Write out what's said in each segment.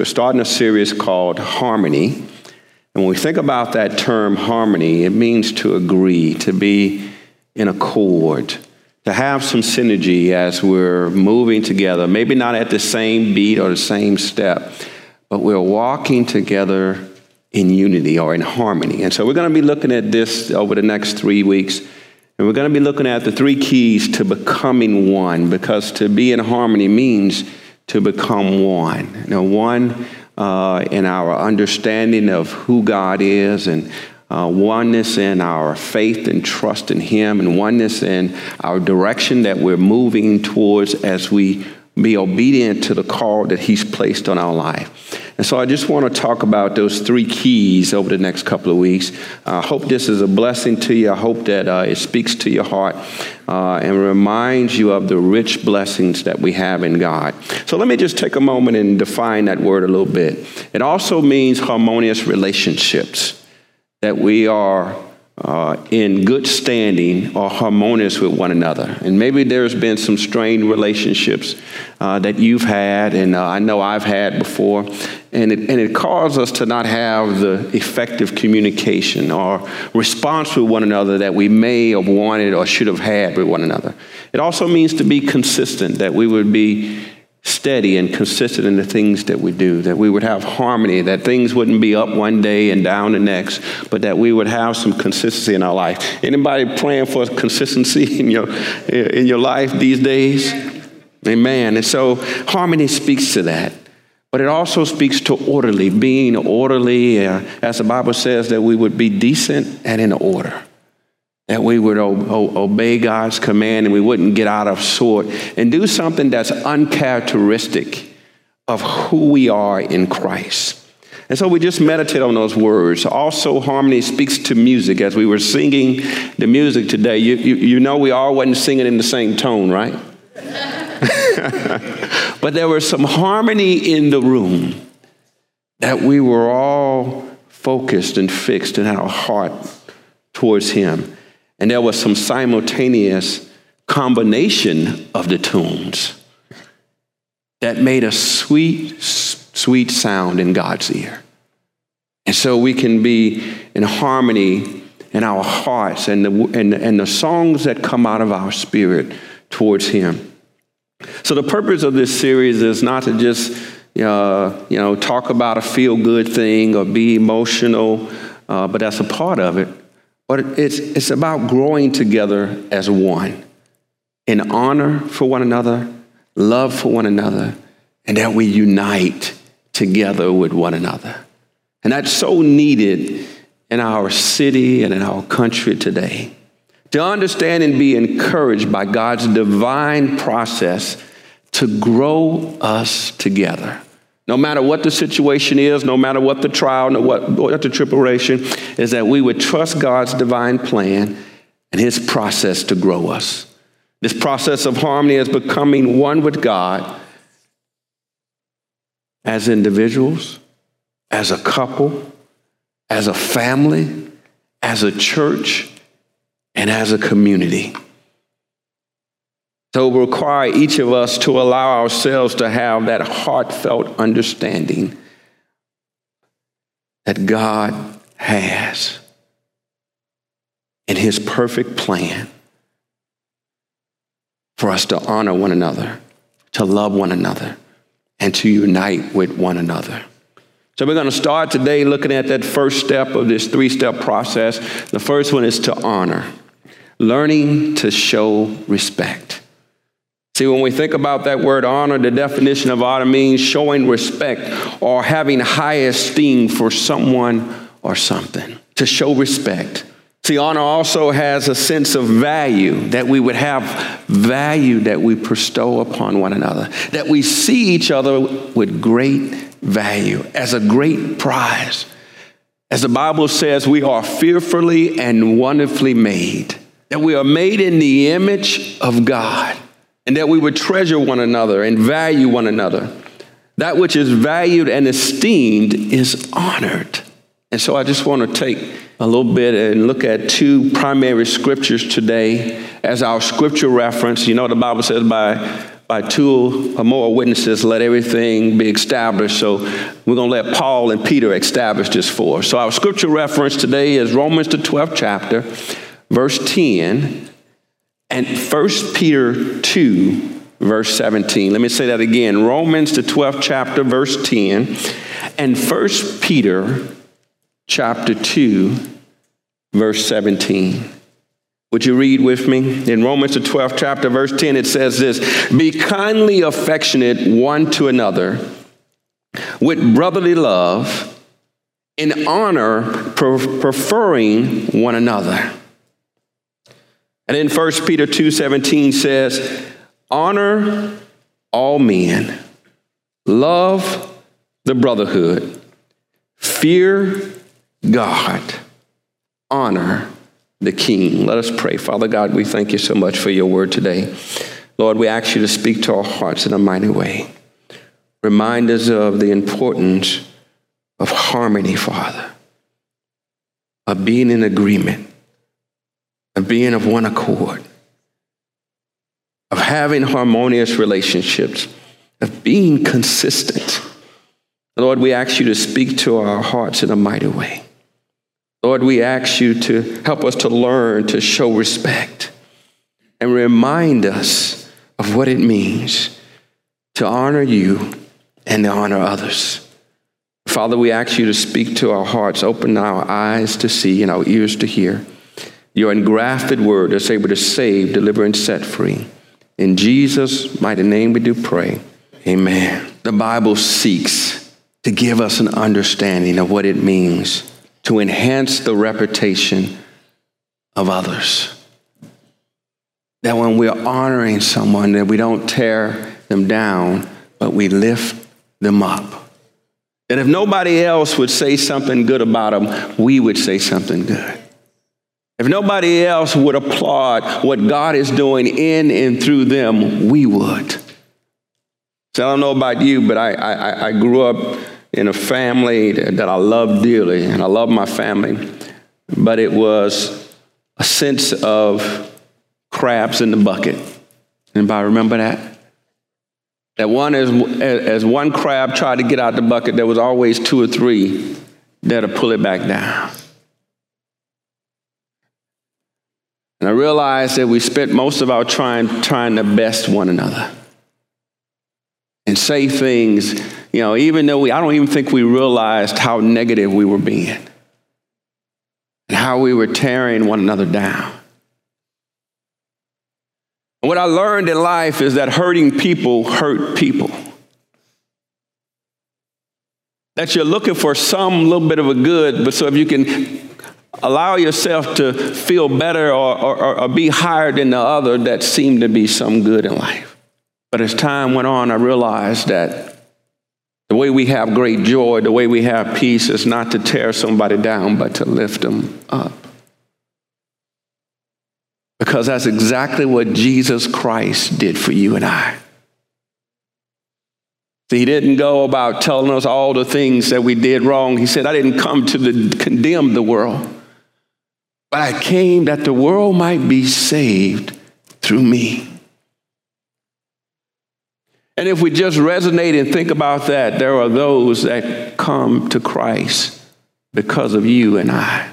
We're starting a series called Harmony. And when we think about that term harmony, it means to agree, to be in accord, to have some synergy as we're moving together, maybe not at the same beat or the same step, but we're walking together in unity or in harmony. And so we're going to be looking at this over the next three weeks. And we're going to be looking at the three keys to becoming one, because to be in harmony means to become one. Know, one uh, in our understanding of who God is and uh, oneness in our faith and trust in Him, and oneness in our direction that we're moving towards as we be obedient to the call that He's placed on our life. And so I just want to talk about those three keys over the next couple of weeks. I hope this is a blessing to you. I hope that uh, it speaks to your heart uh, and reminds you of the rich blessings that we have in God. So let me just take a moment and define that word a little bit. It also means harmonious relationships, that we are uh, in good standing or harmonious with one another. And maybe there's been some strained relationships uh, that you've had, and uh, I know I've had before. And it, and it causes us to not have the effective communication or response with one another that we may have wanted or should have had with one another. It also means to be consistent, that we would be steady and consistent in the things that we do, that we would have harmony, that things wouldn't be up one day and down the next, but that we would have some consistency in our life. Anybody praying for consistency in your in your life these days? Amen. And so harmony speaks to that. But it also speaks to orderly, being orderly, uh, as the Bible says, that we would be decent and in order that we would obey God's command and we wouldn't get out of sort and do something that's uncharacteristic of who we are in Christ. And so we just meditate on those words. Also, harmony speaks to music. As we were singing the music today, you, you, you know we all wasn't singing in the same tone, right? but there was some harmony in the room that we were all focused and fixed in our heart towards Him. And there was some simultaneous combination of the tunes that made a sweet, sweet sound in God's ear. And so we can be in harmony in our hearts and the, and, and the songs that come out of our spirit towards Him. So the purpose of this series is not to just uh, you know talk about a feel good thing or be emotional, uh, but that's a part of it. But it's, it's about growing together as one in honor for one another, love for one another, and that we unite together with one another. And that's so needed in our city and in our country today. To understand and be encouraged by God's divine process to grow us together. No matter what the situation is, no matter what the trial, no what, what the tribulation, is that we would trust God's divine plan and his process to grow us. This process of harmony is becoming one with God as individuals, as a couple, as a family, as a church, and as a community. So it will require each of us to allow ourselves to have that heartfelt understanding that God has in his perfect plan for us to honor one another, to love one another, and to unite with one another. So we're going to start today looking at that first step of this three step process. The first one is to honor, learning to show respect. See, when we think about that word honor, the definition of honor means showing respect or having high esteem for someone or something. To show respect. See, honor also has a sense of value, that we would have value that we bestow upon one another, that we see each other with great value, as a great prize. As the Bible says, we are fearfully and wonderfully made, that we are made in the image of God and that we would treasure one another and value one another. That which is valued and esteemed is honored. And so I just want to take a little bit and look at two primary scriptures today as our scripture reference. You know, the Bible says by by two or more witnesses, let everything be established. So we're going to let Paul and Peter establish this for us. So our scripture reference today is Romans, the 12th chapter, verse 10, and 1 Peter 2, verse 17. Let me say that again Romans, the 12th chapter, verse 10, and 1 Peter chapter 2, verse 17. Would you read with me? In Romans, the 12th chapter, verse 10, it says this Be kindly affectionate one to another with brotherly love, in honor, preferring one another. And in 1 Peter 2:17 says, honor all men, love the brotherhood, fear God, honor the King. Let us pray. Father God, we thank you so much for your word today. Lord, we ask you to speak to our hearts in a mighty way. Remind us of the importance of harmony, Father, of being in agreement, of being of one accord, of having harmonious relationships, of being consistent. Lord, we ask you to speak to our hearts in a mighty way. Lord, we ask you to help us to learn to show respect and remind us of what it means to honor you and to honor others. Father, we ask you to speak to our hearts, open our eyes to see and our ears to hear your engrafted word that's able to save, deliver, and set free. In Jesus' mighty name we do pray. Amen. The Bible seeks to give us an understanding of what it means to enhance the reputation of others. That when we're honoring someone, that we don't tear them down, but we lift them up. That if nobody else would say something good about them, we would say something good. If nobody else would applaud what God is doing in and through them, we would. So I don't know about you, but I, I, I grew up in a family that I love dearly, and I love my family, but it was a sense of crabs in the bucket. Anybody remember that? That one, as, as one crab tried to get out the bucket, there was always two or three that'll pull it back down. And I realized that we spent most of our time trying to best one another and say things you know, even though we, I don't even think we realized how negative we were being and how we were tearing one another down. And what I learned in life is that hurting people hurt people. That you're looking for some little bit of a good, but so if you can allow yourself to feel better or, or, or be higher than the other, that seemed to be some good in life. But as time went on, I realized that the way we have great joy, the way we have peace is not to tear somebody down, but to lift them up. Because that's exactly what Jesus Christ did for you and I. He didn't go about telling us all the things that we did wrong. He said, I didn't come to the, condemn the world, but I came that the world might be saved through me. And if we just resonate and think about that, there are those that come to Christ because of you and I.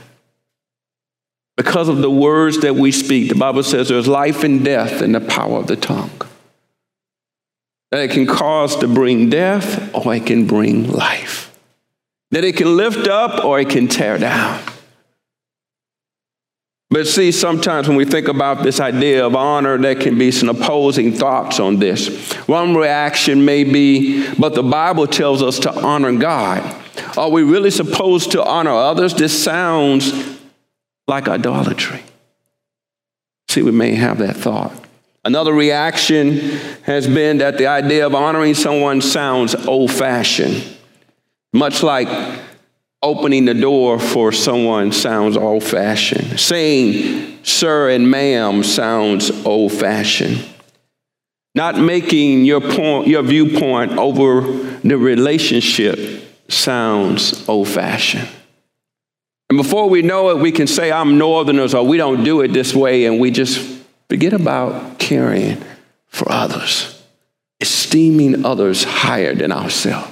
Because of the words that we speak. The Bible says there's life and death in the power of the tongue. That it can cause to bring death or it can bring life. That it can lift up or it can tear down. But see, sometimes when we think about this idea of honor, there can be some opposing thoughts on this. One reaction may be, but the Bible tells us to honor God. Are we really supposed to honor others? This sounds like idolatry. See, we may have that thought. Another reaction has been that the idea of honoring someone sounds old fashioned, much like opening the door for someone sounds old fashioned. Saying sir and ma'am sounds old fashioned. Not making your point, your viewpoint over the relationship sounds old fashioned. And before we know it, we can say, I'm Northerners, or we don't do it this way, and we just forget about caring for others. esteeming others higher than ourselves.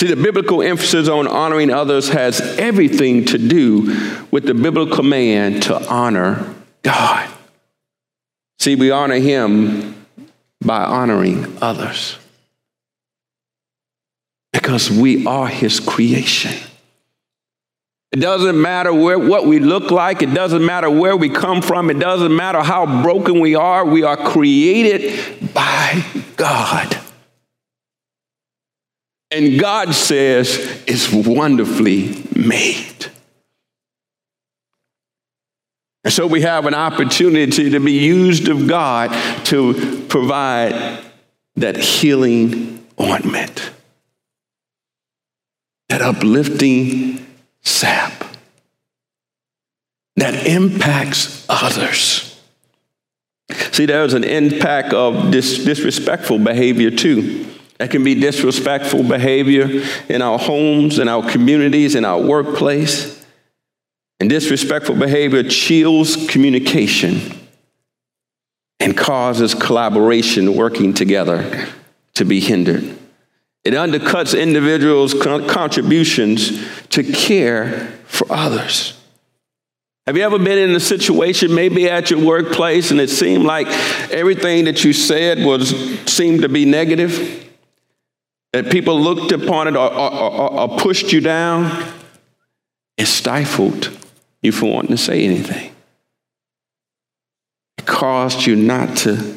See, the biblical emphasis on honoring others has everything to do with the biblical command to honor God. See, we honor Him by honoring others because we are His creation. It doesn't matter where, what we look like. It doesn't matter where we come from. It doesn't matter how broken we are. We are created by God. And God says it's wonderfully made. And so we have an opportunity to be used of God to provide that healing ointment, that uplifting sap that impacts others. See, there's an impact of dis- disrespectful behavior too. That can be disrespectful behavior in our homes, in our communities, in our workplace. And disrespectful behavior chills communication and causes collaboration working together to be hindered. It undercuts individuals' contributions to care for others. Have you ever been in a situation, maybe at your workplace, and it seemed like everything that you said was seemed to be negative? That people looked upon it or, or, or, or pushed you down, it stifled you from wanting to say anything. It caused you not to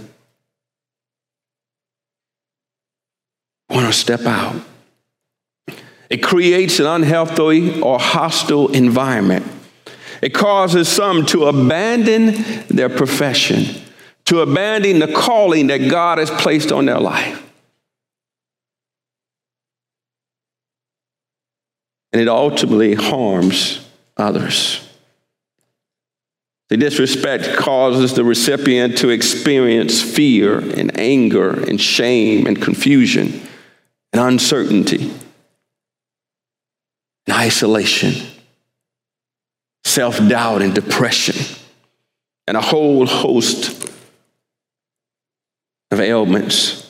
want to step out. It creates an unhealthy or hostile environment. It causes some to abandon their profession, to abandon the calling that God has placed on their life. And it ultimately harms others. The disrespect causes the recipient to experience fear and anger and shame and confusion and uncertainty and isolation, self doubt and depression, and a whole host of ailments.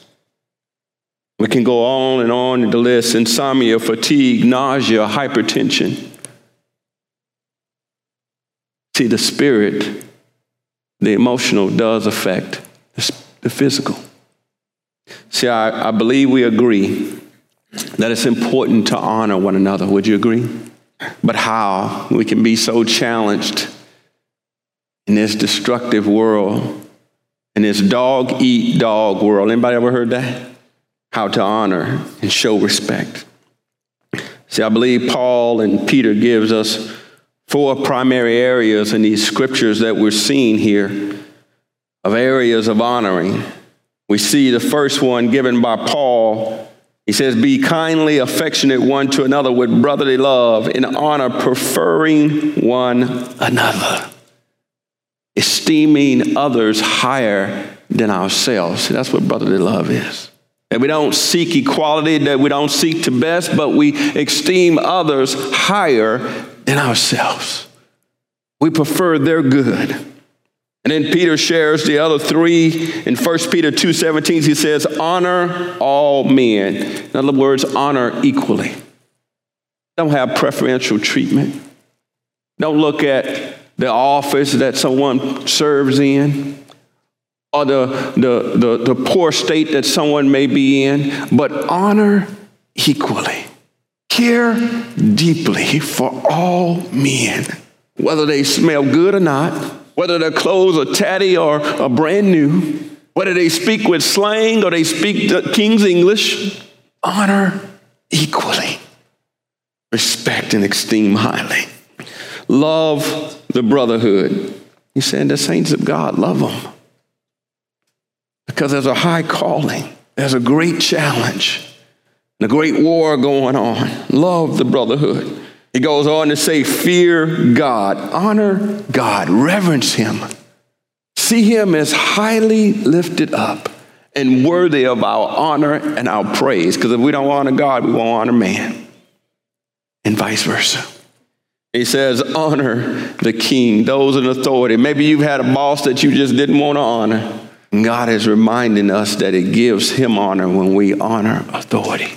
We can go on and on in the list insomnia, fatigue, nausea, hypertension. See, the spirit, the emotional, does affect the physical. See, I, I believe we agree that it's important to honor one another. Would you agree? But how we can be so challenged in this destructive world, in this dog eat dog world. Anybody ever heard that? How to honor and show respect. See, I believe Paul and Peter gives us four primary areas in these scriptures that we're seeing here of areas of honoring. We see the first one given by Paul. He says, Be kindly affectionate one to another with brotherly love, in honor, preferring one another, esteeming others higher than ourselves. See, that's what brotherly love is. That we don't seek equality, that we don't seek to best, but we esteem others higher than ourselves. We prefer their good. And then Peter shares the other three in 1 Peter 2:17 he says honor all men. In other words, honor equally. Don't have preferential treatment. Don't look at the office that someone serves in or the, the, the, the poor state that someone may be in, but honor equally. Care deeply for all men, whether they smell good or not, whether their clothes are tatty or, or brand new, whether they speak with slang or they speak the King's English, honor equally. Respect and esteem highly. Love the brotherhood. He said, the saints of God, love them. Because there's a high calling, there's a great challenge, and a great war going on. Love the brotherhood. He goes on to say, Fear God, honor God, reverence Him, see Him as highly lifted up and worthy of our honor and our praise. Because if we don't honor God, we won't honor man, and vice versa. He says, Honor the king, those in authority. Maybe you've had a boss that you just didn't want to honor. God is reminding us that it gives him honor when we honor authority,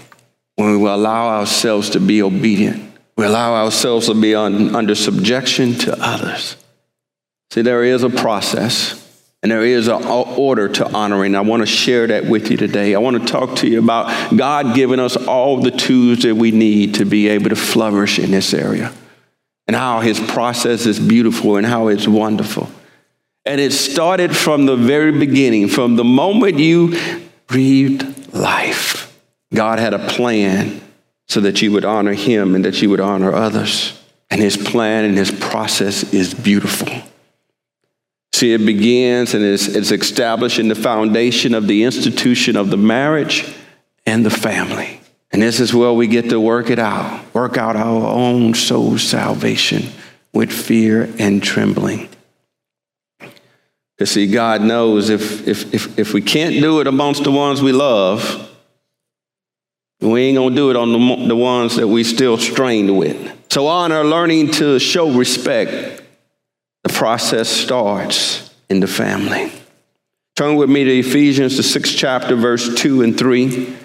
when we allow ourselves to be obedient, we allow ourselves to be on, under subjection to others. See, there is a process and there is an order to honoring. I want to share that with you today. I want to talk to you about God giving us all the tools that we need to be able to flourish in this area and how his process is beautiful and how it's wonderful. And it started from the very beginning, from the moment you breathed life. God had a plan so that you would honor him and that you would honor others. And his plan and his process is beautiful. See, it begins and it's, it's establishing the foundation of the institution of the marriage and the family. And this is where we get to work it out, work out our own soul salvation with fear and trembling. Because, see, God knows if, if, if, if we can't do it amongst the ones we love, we ain't going to do it on the, the ones that we still strained with. So, honor, learning to show respect, the process starts in the family. Turn with me to Ephesians, the sixth chapter, verse 2 and 3.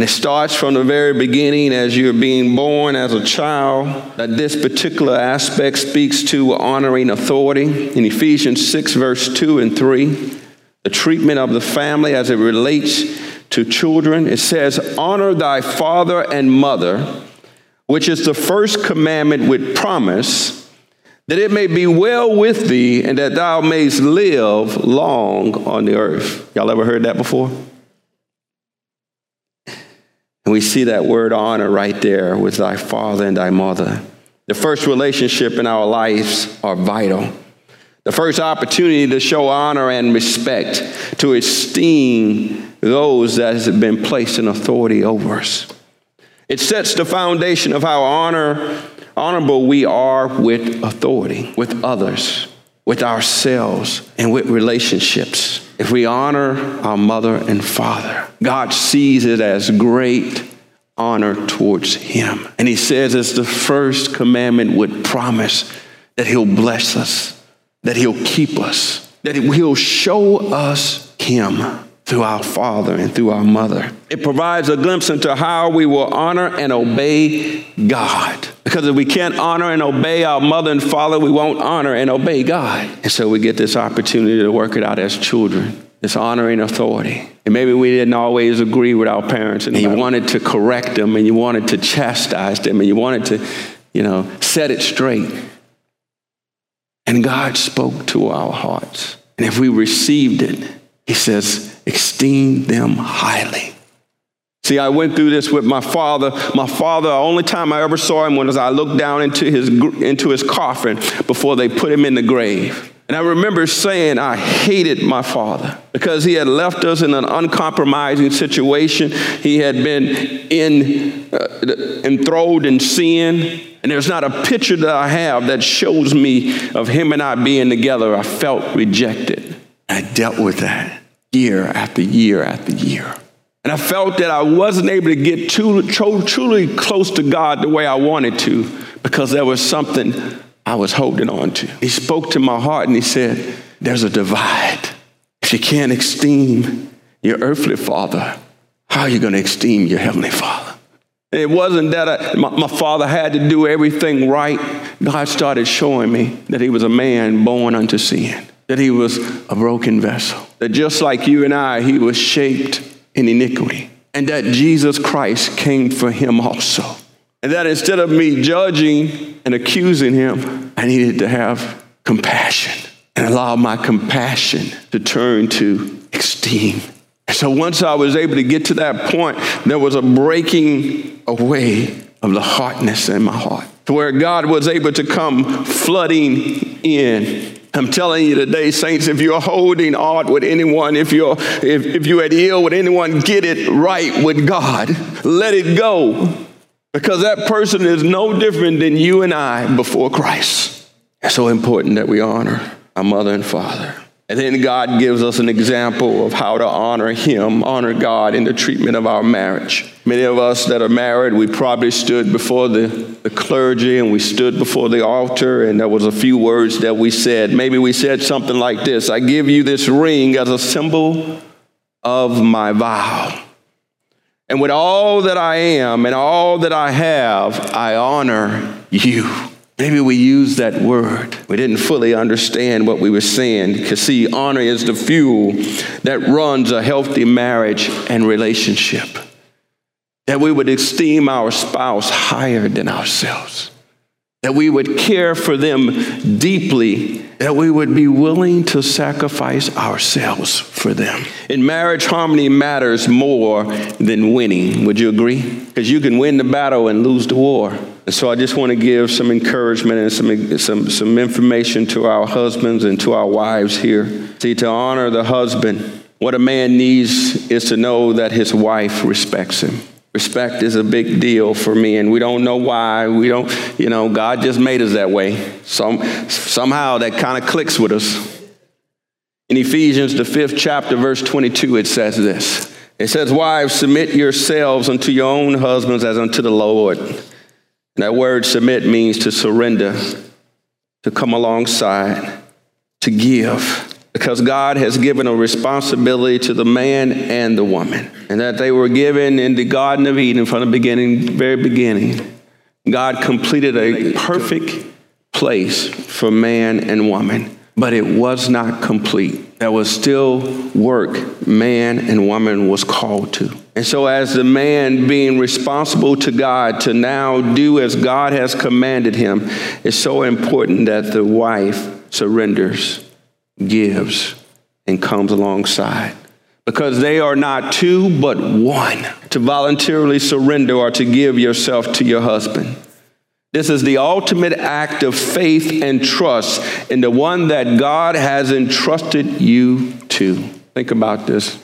And it starts from the very beginning as you're being born as a child, that this particular aspect speaks to honoring authority. In Ephesians 6, verse 2 and 3, the treatment of the family as it relates to children, it says, Honor thy father and mother, which is the first commandment with promise that it may be well with thee and that thou mayst live long on the earth. Y'all ever heard that before? And we see that word honor right there with thy father and thy mother. The first relationship in our lives are vital. The first opportunity to show honor and respect, to esteem those that have been placed in authority over us. It sets the foundation of how honor honorable we are with authority, with others, with ourselves, and with relationships. If we honor our mother and father, God sees it as great honor towards Him. And He says it's the first commandment with promise that He'll bless us, that He'll keep us, that He'll show us Him through our father and through our mother. It provides a glimpse into how we will honor and obey God. Because if we can't honor and obey our mother and father, we won't honor and obey God. And so we get this opportunity to work it out as children. This honoring authority. And maybe we didn't always agree with our parents, and you wanted to correct them, and you wanted to chastise them, and you wanted to, you know, set it straight. And God spoke to our hearts. And if we received it, He says, esteem them highly. See, I went through this with my father. My father, the only time I ever saw him was I looked down into his, into his coffin before they put him in the grave. And I remember saying I hated my father because he had left us in an uncompromising situation. He had been in, uh, enthralled in sin. And there's not a picture that I have that shows me of him and I being together. I felt rejected. I dealt with that year after year after year. And I felt that I wasn't able to get too, truly close to God the way I wanted to because there was something I was holding on to. He spoke to my heart and he said, There's a divide. If you can't esteem your earthly father, how are you going to esteem your heavenly father? It wasn't that I, my, my father had to do everything right. God started showing me that he was a man born unto sin that he was a broken vessel, that just like you and I, he was shaped in iniquity, and that Jesus Christ came for him also. And that instead of me judging and accusing him, I needed to have compassion and allow my compassion to turn to esteem. And so once I was able to get to that point, there was a breaking away of the hardness in my heart to where God was able to come flooding in I'm telling you today, saints, if you're holding aught with anyone, if you're if, if you're at ill with anyone, get it right with God. Let it go. Because that person is no different than you and I before Christ. It's so important that we honor our mother and father. And then God gives us an example of how to honor Him, honor God in the treatment of our marriage. Many of us that are married, we probably stood before the, the clergy and we stood before the altar, and there was a few words that we said. Maybe we said something like this I give you this ring as a symbol of my vow. And with all that I am and all that I have, I honor you. Maybe we used that word. We didn't fully understand what we were saying. Because, see, honor is the fuel that runs a healthy marriage and relationship. That we would esteem our spouse higher than ourselves. That we would care for them deeply. That we would be willing to sacrifice ourselves for them. In marriage, harmony matters more than winning. Would you agree? Because you can win the battle and lose the war. And so I just want to give some encouragement and some, some, some information to our husbands and to our wives here. See, to honor the husband, what a man needs is to know that his wife respects him. Respect is a big deal for me, and we don't know why. We don't, you know, God just made us that way. Some, somehow that kind of clicks with us. In Ephesians, the fifth chapter, verse 22, it says this. It says, Wives, submit yourselves unto your own husbands as unto the Lord. That word submit means to surrender, to come alongside, to give. Because God has given a responsibility to the man and the woman, and that they were given in the Garden of Eden from the beginning, very beginning. God completed a perfect place for man and woman, but it was not complete. There was still work man and woman was called to. And so, as the man being responsible to God to now do as God has commanded him, it's so important that the wife surrenders, gives, and comes alongside. Because they are not two, but one. To voluntarily surrender or to give yourself to your husband. This is the ultimate act of faith and trust in the one that God has entrusted you to. Think about this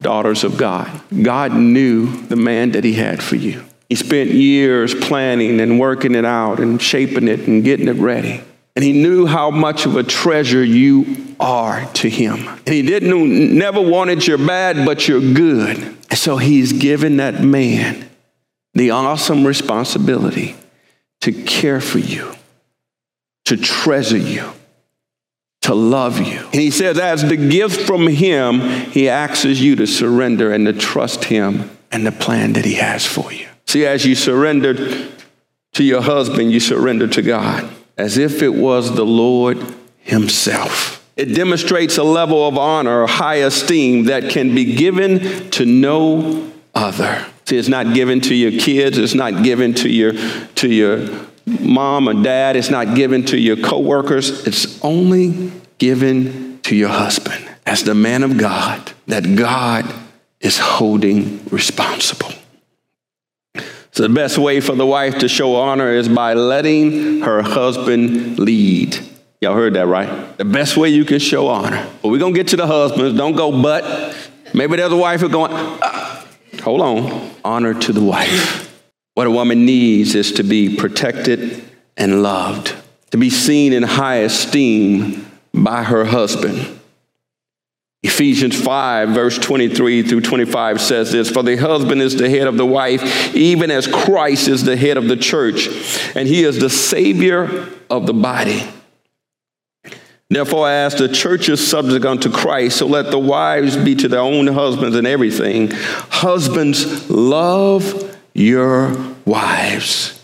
daughters of God. God knew the man that He had for you. He spent years planning and working it out and shaping it and getting it ready. And he knew how much of a treasure you are to him. And he didn't never wanted your bad, but your good. So he's given that man the awesome responsibility to care for you, to treasure you, to love you. And he says, as the gift from him, he asks you to surrender and to trust him and the plan that he has for you. See, as you surrender to your husband, you surrender to God as if it was the Lord himself. It demonstrates a level of honor or high esteem that can be given to no other. See, it's not given to your kids, it's not given to your, to your mom or dad, it's not given to your coworkers, it's only given to your husband as the man of God that God is holding responsible. So, the best way for the wife to show honor is by letting her husband lead. Y'all heard that, right? The best way you can show honor. But we're going to get to the husbands. Don't go, but. Maybe there's a wife who's going, ah, hold on. Honor to the wife. What a woman needs is to be protected and loved, to be seen in high esteem by her husband. Ephesians 5, verse 23 through 25 says this For the husband is the head of the wife, even as Christ is the head of the church, and he is the Savior of the body. Therefore, as the church is subject unto Christ, so let the wives be to their own husbands in everything. Husbands, love your wives,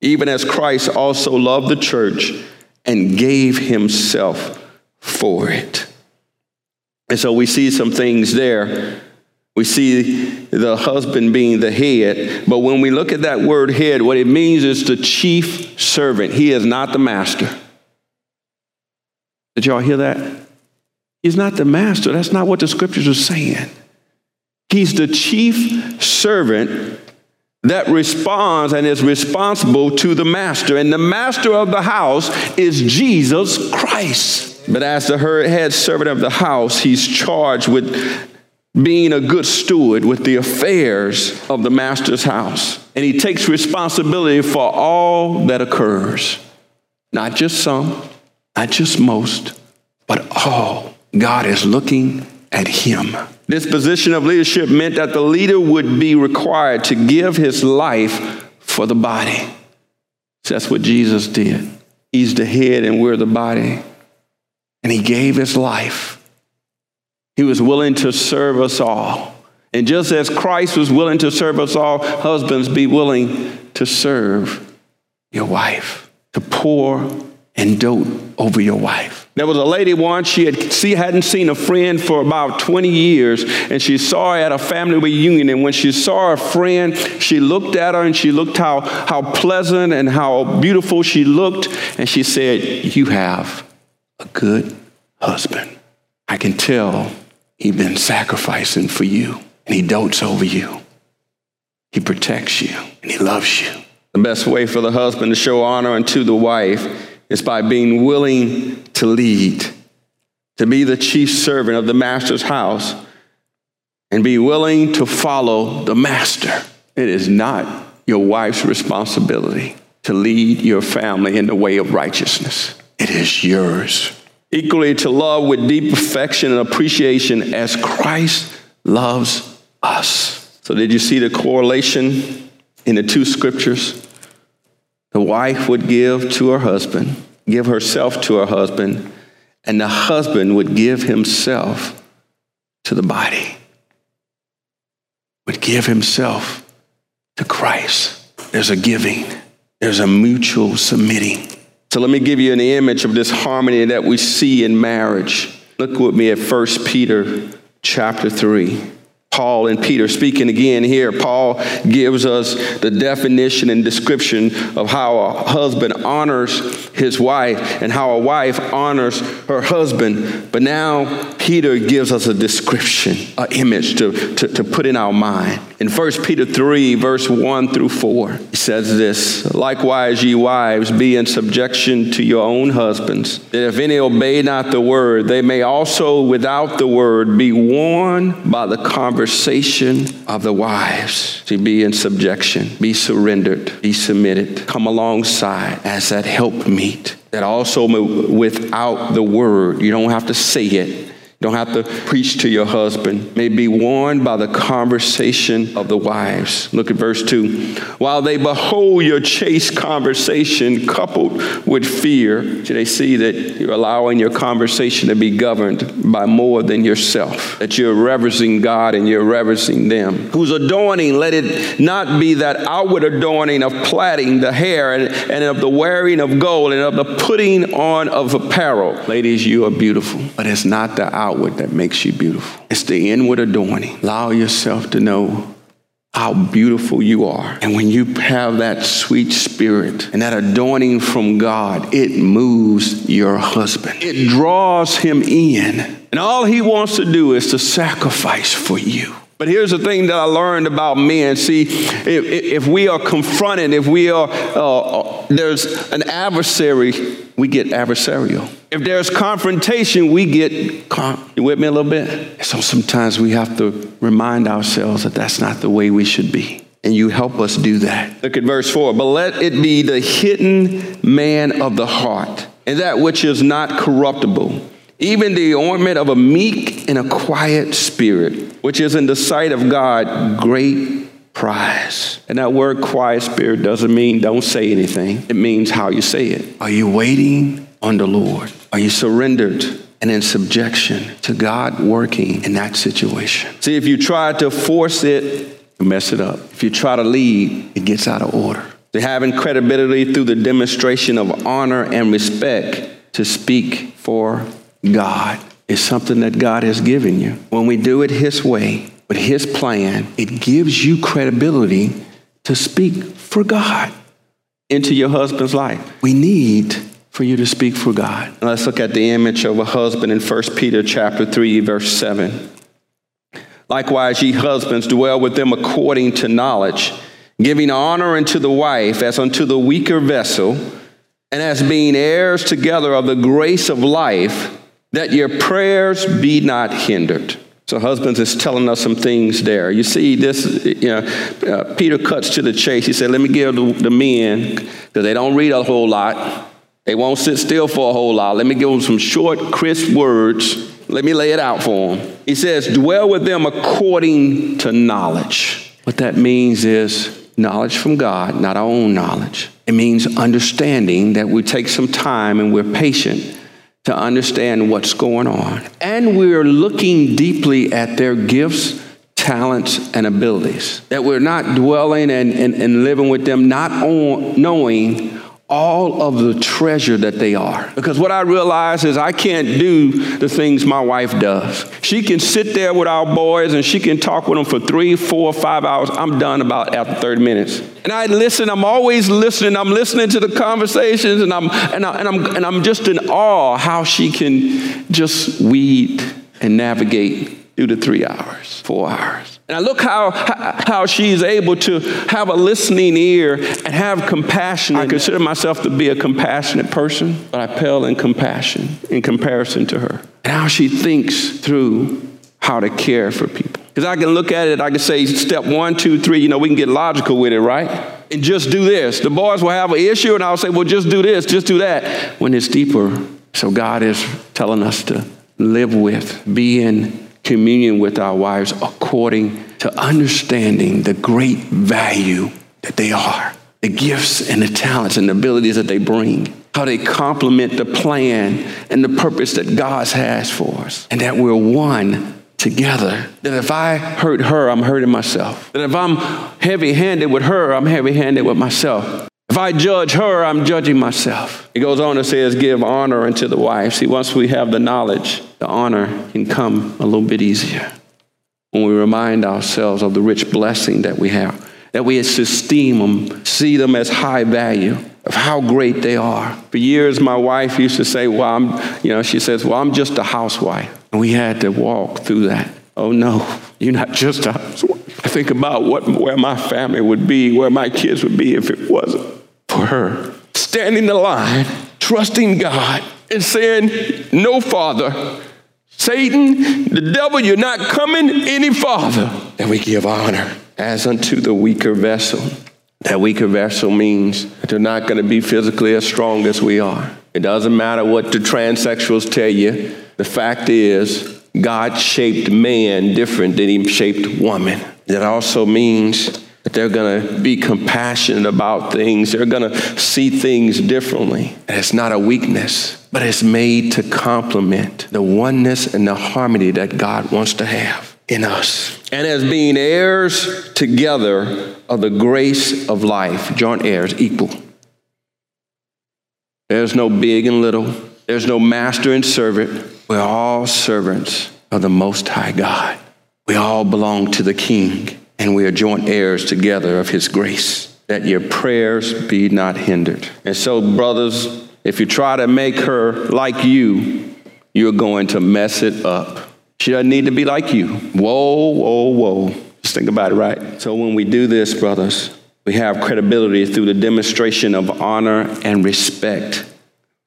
even as Christ also loved the church and gave himself for it. And so we see some things there. We see the husband being the head. But when we look at that word head, what it means is the chief servant. He is not the master. Did y'all hear that? He's not the master. That's not what the scriptures are saying. He's the chief servant that responds and is responsible to the master. And the master of the house is Jesus Christ. But as the head servant of the house, he's charged with being a good steward with the affairs of the master's house. And he takes responsibility for all that occurs. Not just some, not just most, but all God is looking at him. This position of leadership meant that the leader would be required to give his life for the body. So that's what Jesus did. He's the head and we're the body. And he gave his life. He was willing to serve us all. And just as Christ was willing to serve us all, husbands, be willing to serve your wife, to pour and dote over your wife. There was a lady once, she, had, she hadn't seen a friend for about 20 years, and she saw her at a family reunion. And when she saw her friend, she looked at her and she looked how, how pleasant and how beautiful she looked, and she said, You have a good husband. I can tell he's been sacrificing for you, and he dotes over you. He protects you, and he loves you. The best way for the husband to show honor unto the wife is by being willing to lead, to be the chief servant of the master's house, and be willing to follow the master. It is not your wife's responsibility to lead your family in the way of righteousness, it is yours. Equally, to love with deep affection and appreciation as Christ loves us. So, did you see the correlation in the two scriptures? The wife would give to her husband, give herself to her husband, and the husband would give himself to the body, would give himself to Christ. There's a giving, there's a mutual submitting. So let me give you an image of this harmony that we see in marriage. Look with me at 1 Peter chapter 3. Paul and Peter speaking again here. Paul gives us the definition and description of how a husband honors his wife and how a wife honors her husband. But now Peter gives us a description, an image to, to, to put in our mind. In 1 Peter 3, verse 1 through 4, he says this Likewise, ye wives, be in subjection to your own husbands, that if any obey not the word, they may also without the word be warned by the conversation of the wives. To be in subjection, be surrendered, be submitted, come alongside as that helpmeet. That also without the word, you don't have to say it don't have to preach to your husband. May be warned by the conversation of the wives. Look at verse 2. While they behold your chaste conversation coupled with fear, do they see that you're allowing your conversation to be governed by more than yourself? That you're reverencing God and you're reverencing them. Whose adorning, let it not be that outward adorning of plaiting the hair and, and of the wearing of gold and of the putting on of apparel. Ladies, you are beautiful, but it's not the outward outward that makes you beautiful. It's the inward adorning. Allow yourself to know how beautiful you are. And when you have that sweet spirit and that adorning from God, it moves your husband. It draws him in. And all he wants to do is to sacrifice for you. But here's the thing that I learned about men. See, if, if we are confronted, if we are, uh, uh, there's an adversary, we get adversarial. If there's confrontation, we get, con- you with me a little bit? So sometimes we have to remind ourselves that that's not the way we should be. And you help us do that. Look at verse 4. But let it be the hidden man of the heart, and that which is not corruptible even the ornament of a meek and a quiet spirit, which is in the sight of God great prize. And that word quiet spirit doesn't mean don't say anything, it means how you say it. Are you waiting on the Lord? Are you surrendered? and in subjection to God working in that situation. See, if you try to force it, you mess it up. If you try to lead, it gets out of order. To having credibility through the demonstration of honor and respect to speak for God is something that God has given you. When we do it His way, with His plan, it gives you credibility to speak for God into your husband's life. We need for you to speak for God. Let's look at the image of a husband in 1 Peter chapter 3 verse 7. Likewise ye husbands dwell with them according to knowledge, giving honor unto the wife as unto the weaker vessel, and as being heirs together of the grace of life that your prayers be not hindered. So, husbands is telling us some things there. You see, this, you know, uh, Peter cuts to the chase. He said, Let me give the, the men, because they don't read a whole lot. They won't sit still for a whole lot. Let me give them some short, crisp words. Let me lay it out for them. He says, dwell with them according to knowledge. What that means is knowledge from God, not our own knowledge. It means understanding that we take some time and we're patient to understand what's going on. And we're looking deeply at their gifts, talents, and abilities. That we're not dwelling and, and, and living with them, not on, knowing all of the treasure that they are. Because what I realize is I can't do the things my wife does. She can sit there with our boys and she can talk with them for three, four, five hours. I'm done about after 30 minutes. And I listen, I'm always listening. I'm listening to the conversations and I'm and, I, and I'm and I'm just in awe how she can just weed and navigate through the three hours, four hours. And I look how, how she's able to have a listening ear and have compassion. I consider myself to be a compassionate person, but I pale in compassion in comparison to her. And how she thinks through how to care for people. Because I can look at it, I can say step one, two, three, you know, we can get logical with it, right? And just do this. The boys will have an issue, and I'll say, well, just do this, just do that. When it's deeper. So God is telling us to live with, be in communion with our wives according to understanding the great value that they are, the gifts and the talents and the abilities that they bring, how they complement the plan and the purpose that God has for us, and that we're one together. That if I hurt her, I'm hurting myself. That if I'm heavy handed with her, I'm heavy handed with myself. If I judge her, I'm judging myself. He goes on and says, Give honor unto the wife. See, once we have the knowledge, the honor can come a little bit easier when we remind ourselves of the rich blessing that we have, that we esteem them, see them as high value, of how great they are. For years, my wife used to say, Well, I'm, you know, she says, Well, I'm just a housewife. And we had to walk through that. Oh, no, you're not just a housewife. I think about what, where my family would be, where my kids would be if it wasn't for her. Standing the line, trusting God, and saying, No, Father, Satan, the devil, you're not coming any farther. And we give honor as unto the weaker vessel. That weaker vessel means that they're not going to be physically as strong as we are. It doesn't matter what the transsexuals tell you. The fact is, God shaped man different than he shaped woman. That also means they're going to be compassionate about things. They're going to see things differently. And it's not a weakness, but it's made to complement the oneness and the harmony that God wants to have in us. And as being heirs together of the grace of life, joint heirs equal. There's no big and little. There's no master and servant. We're all servants of the Most High God. We all belong to the King and we are joint heirs together of his grace, that your prayers be not hindered. And so, brothers, if you try to make her like you, you're going to mess it up. She doesn't need to be like you. Whoa, whoa, whoa. Just think about it, right? So, when we do this, brothers, we have credibility through the demonstration of honor and respect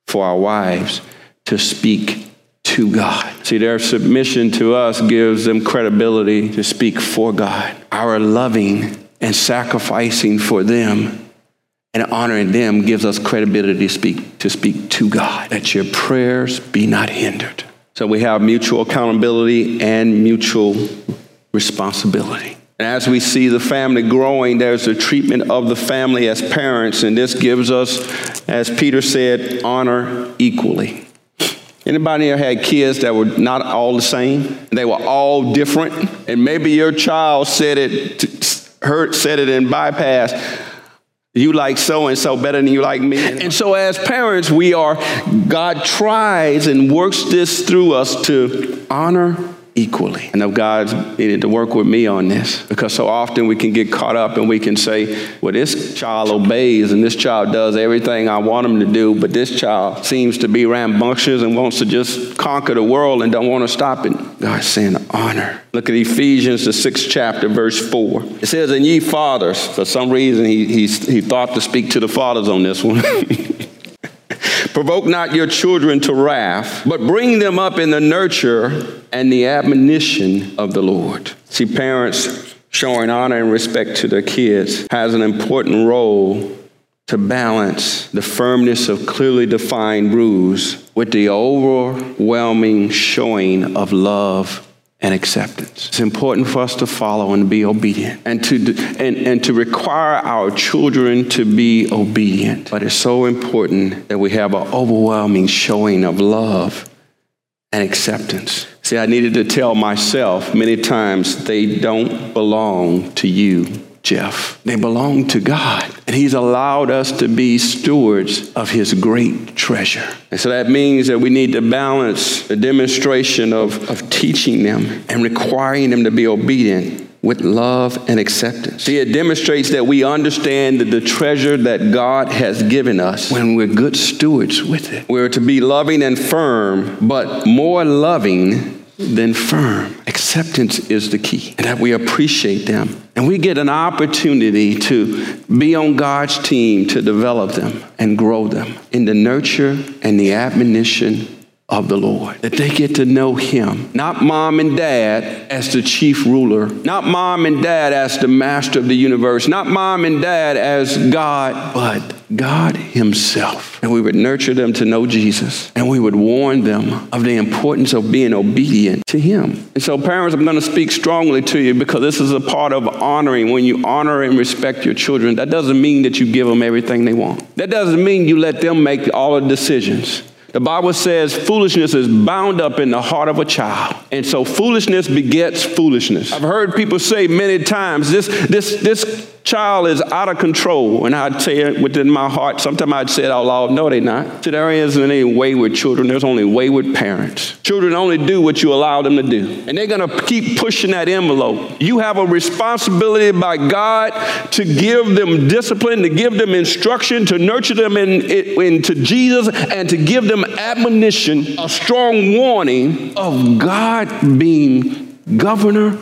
for our wives to speak to God. See, their submission to us gives them credibility to speak for God. Our loving and sacrificing for them and honoring them gives us credibility to speak to speak to God. That your prayers be not hindered. So we have mutual accountability and mutual responsibility. And as we see the family growing, there's a treatment of the family as parents, and this gives us, as Peter said, honor equally. Anybody here had kids that were not all the same? They were all different. And maybe your child said it, heard, said it in bypass. You like so and so better than you like me. And so, as parents, we are, God tries and works this through us to honor equally. And if God's needed to work with me on this, because so often we can get caught up and we can say, well, this child obeys and this child does everything I want him to do, but this child seems to be rambunctious and wants to just conquer the world and don't want to stop it. God's saying, honor. Look at Ephesians, the sixth chapter, verse 4. It says, And ye fathers, for some reason he, he, he thought to speak to the fathers on this one. Provoke not your children to wrath, but bring them up in the nurture and the admonition of the Lord. See, parents showing honor and respect to their kids has an important role to balance the firmness of clearly defined rules with the overwhelming showing of love and acceptance. It's important for us to follow and be obedient and to, and, and to require our children to be obedient. But it's so important that we have an overwhelming showing of love and acceptance. See, I needed to tell myself many times they don't belong to you Jeff. They belong to God. And He's allowed us to be stewards of His great treasure. And so that means that we need to balance the demonstration of, of teaching them and requiring them to be obedient with love and acceptance. See, it demonstrates that we understand the treasure that God has given us when we're good stewards with it. We're to be loving and firm, but more loving then firm. Acceptance is the key, and that we appreciate them. And we get an opportunity to be on God's team to develop them and grow them in the nurture and the admonition of the Lord. That they get to know Him. Not mom and dad as the chief ruler, not mom and dad as the master of the universe, not mom and dad as God, but God Himself. And we would nurture them to know Jesus. And we would warn them of the importance of being obedient to Him. And so, parents, I'm going to speak strongly to you because this is a part of honoring. When you honor and respect your children, that doesn't mean that you give them everything they want. That doesn't mean you let them make all the decisions. The Bible says foolishness is bound up in the heart of a child. And so foolishness begets foolishness. I've heard people say many times this, this, this child is out of control. And I'd say it within my heart. Sometimes I'd say it out loud. No, they're not. So there isn't any wayward children. There's only wayward parents. Children only do what you allow them to do. And they're going to keep pushing that envelope. You have a responsibility by God to give them discipline, to give them instruction, to nurture them in, in, into Jesus, and to give them admonition, a strong warning of God being governor,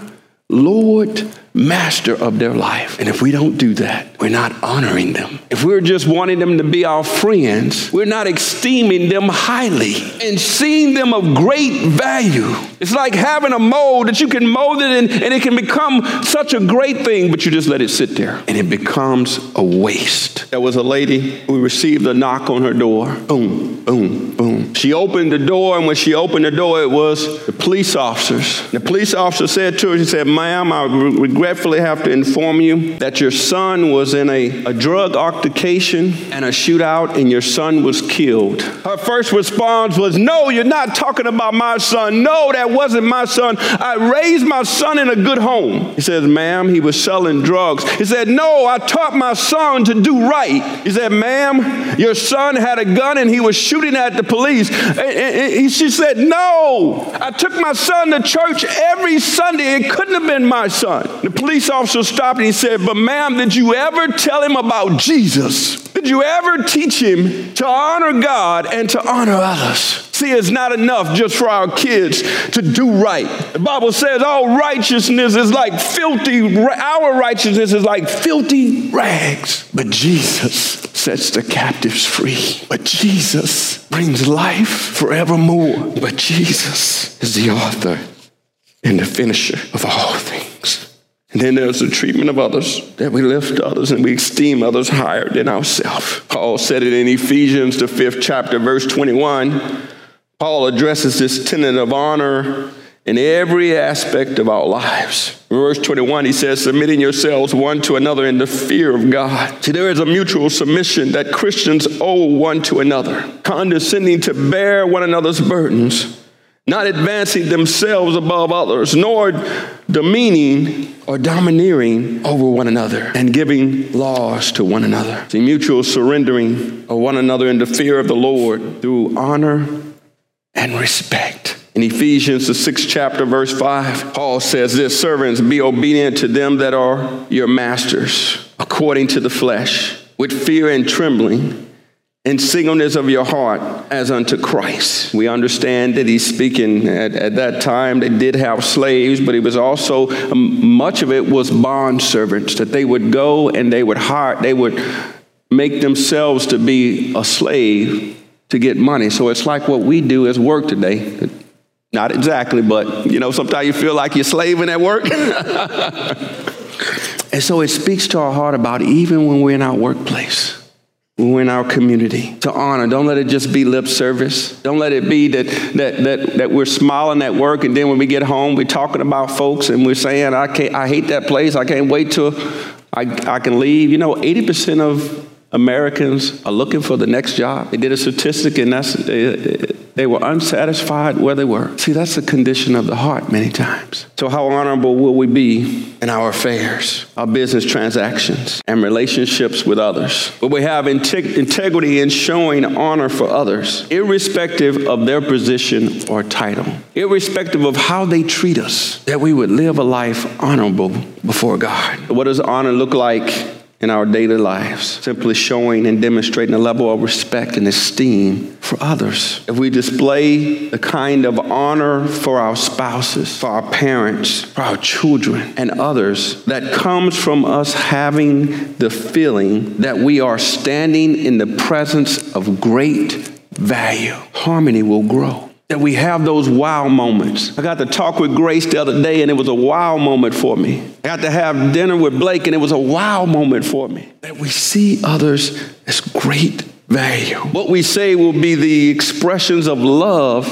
Lord, master of their life. And if we don't do that, we're not honoring them. If we're just wanting them to be our friends, we're not esteeming them highly and seeing them of great value. It's like having a mold that you can mold it and, and it can become such a great thing, but you just let it sit there and it becomes a waste. There was a lady who received a knock on her door. Boom, boom, boom. She opened the door, and when she opened the door, it was the police officers. The police officer said to her, She said, Ma'am, I regret regretfully have to inform you that your son was in a, a drug altercation and a shootout, and your son was killed. Her first response was, No, you're not talking about my son. No, that wasn't my son. I raised my son in a good home. He says, Ma'am, he was selling drugs. He said, No, I taught my son to do right. He said, Ma'am, your son had a gun and he was shooting at the police. And she said, No, I took my son to church every Sunday. It couldn't have been my son. The police officer stopped and he said, But ma'am, did you ever tell him about Jesus? Did you ever teach him to honor God and to honor others? See, it's not enough just for our kids to do right. The Bible says all righteousness is like filthy, our righteousness is like filthy rags. But Jesus sets the captives free. But Jesus brings life forevermore. But Jesus is the author and the finisher of all things. And then there's the treatment of others, that we lift others and we esteem others higher than ourselves. Paul said it in Ephesians, the fifth chapter, verse 21. Paul addresses this tenet of honor in every aspect of our lives. In verse 21, he says, submitting yourselves one to another in the fear of God. See, there is a mutual submission that Christians owe one to another, condescending to bear one another's burdens not advancing themselves above others, nor demeaning or domineering over one another and giving laws to one another. See, mutual surrendering of one another in the fear of the Lord through honor and respect. In Ephesians, the sixth chapter, verse 5, Paul says this Servants, be obedient to them that are your masters, according to the flesh, with fear and trembling in singleness of your heart as unto Christ. We understand that he's speaking at, at that time. They did have slaves, but it was also um, much of it was bond servants that they would go and they would hire, they would make themselves to be a slave to get money. So it's like what we do as work today. Not exactly, but you know, sometimes you feel like you're slaving at work. and so it speaks to our heart about even when we're in our workplace in our community to honor. Don't let it just be lip service. Don't let it be that, that, that, that we're smiling at work and then when we get home, we're talking about folks and we're saying, I, can't, I hate that place. I can't wait till I, I can leave. You know, 80% of Americans are looking for the next job. They did a statistic, and that's they were unsatisfied where they were. See, that's the condition of the heart many times. So, how honorable will we be in our affairs, our business transactions, and relationships with others? Will we have integrity in showing honor for others, irrespective of their position or title, irrespective of how they treat us, that we would live a life honorable before God? What does honor look like? In our daily lives, simply showing and demonstrating a level of respect and esteem for others. If we display the kind of honor for our spouses, for our parents, for our children, and others that comes from us having the feeling that we are standing in the presence of great value, harmony will grow that we have those wow moments. I got to talk with Grace the other day, and it was a wow moment for me. I got to have dinner with Blake, and it was a wow moment for me. That we see others as great value. What we say will be the expressions of love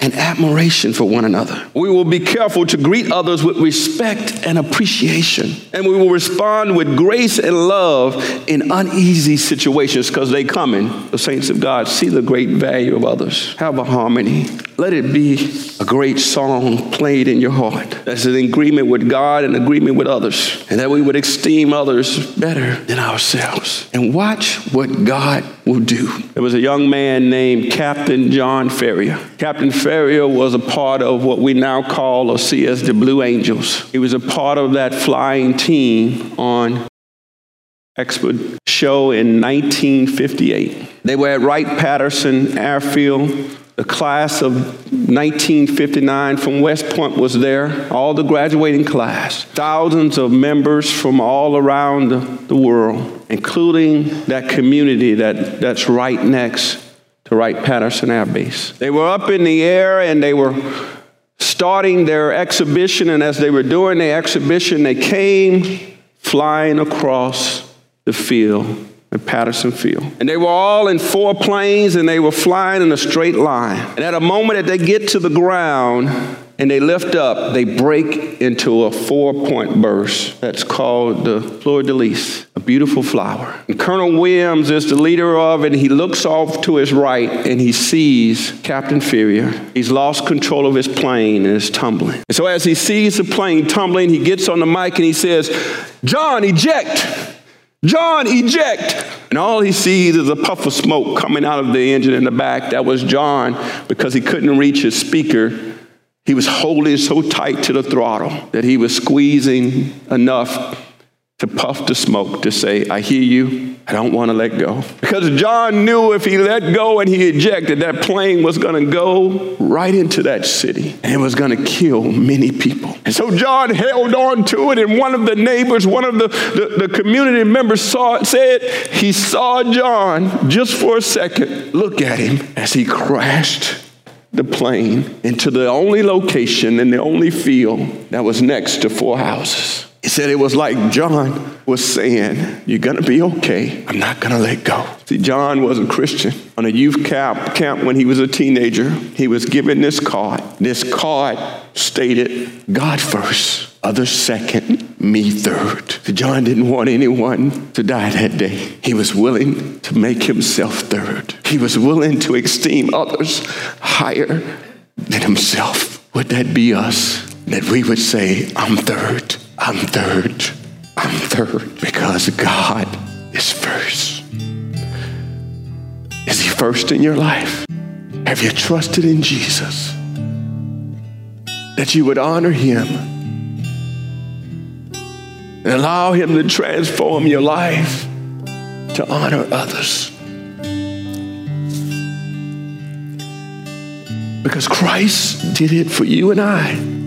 and admiration for one another. We will be careful to greet others with respect and appreciation. And we will respond with grace and love in uneasy situations because they come. coming. The saints of God see the great value of others. Have a harmony. Let it be a great song played in your heart. That's an agreement with God and agreement with others. And that we would esteem others better than ourselves. And watch what God will do. There was a young man named Captain John Ferrier. Captain Ferrier was a part of what we now call or see as the Blue Angels. He was a part of that flying team on Expert show in 1958. They were at Wright-Patterson Airfield the class of 1959 from West Point was there, all the graduating class. Thousands of members from all around the world, including that community that, that's right next to Wright Patterson Air Base. They were up in the air and they were starting their exhibition, and as they were doing the exhibition, they came flying across the field at Patterson Field. And they were all in four planes and they were flying in a straight line. And at a moment that they get to the ground and they lift up, they break into a four point burst that's called the fleur de lis, a beautiful flower. And Colonel Williams is the leader of it. He looks off to his right and he sees Captain Ferrier. He's lost control of his plane and is tumbling. And so as he sees the plane tumbling, he gets on the mic and he says, John, eject. John, eject. And all he sees is a puff of smoke coming out of the engine in the back. That was John because he couldn't reach his speaker. He was holding so tight to the throttle that he was squeezing enough to puff the smoke to say, I hear you, I don't want to let go. Because John knew if he let go and he ejected, that plane was going to go right into that city and it was going to kill many people. And so John held on to it, and one of the neighbors, one of the, the, the community members saw it, said he saw John just for a second look at him as he crashed the plane into the only location in the only field that was next to four houses. He said it was like John was saying, You're going to be okay. I'm not going to let go. See, John was a Christian. On a youth camp, camp when he was a teenager, he was given this card. This card stated, God first, others second, me third. See, John didn't want anyone to die that day. He was willing to make himself third. He was willing to esteem others higher than himself. Would that be us? That we would say, I'm third. I'm third. I'm third because God is first. Is He first in your life? Have you trusted in Jesus? That you would honor Him and allow Him to transform your life to honor others. Because Christ did it for you and I.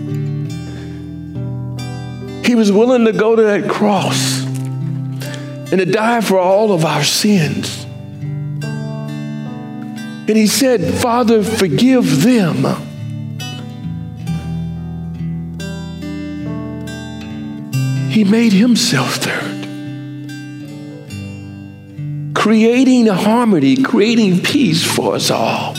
He was willing to go to that cross and to die for all of our sins. And he said, Father, forgive them. He made himself third. creating harmony, creating peace for us all.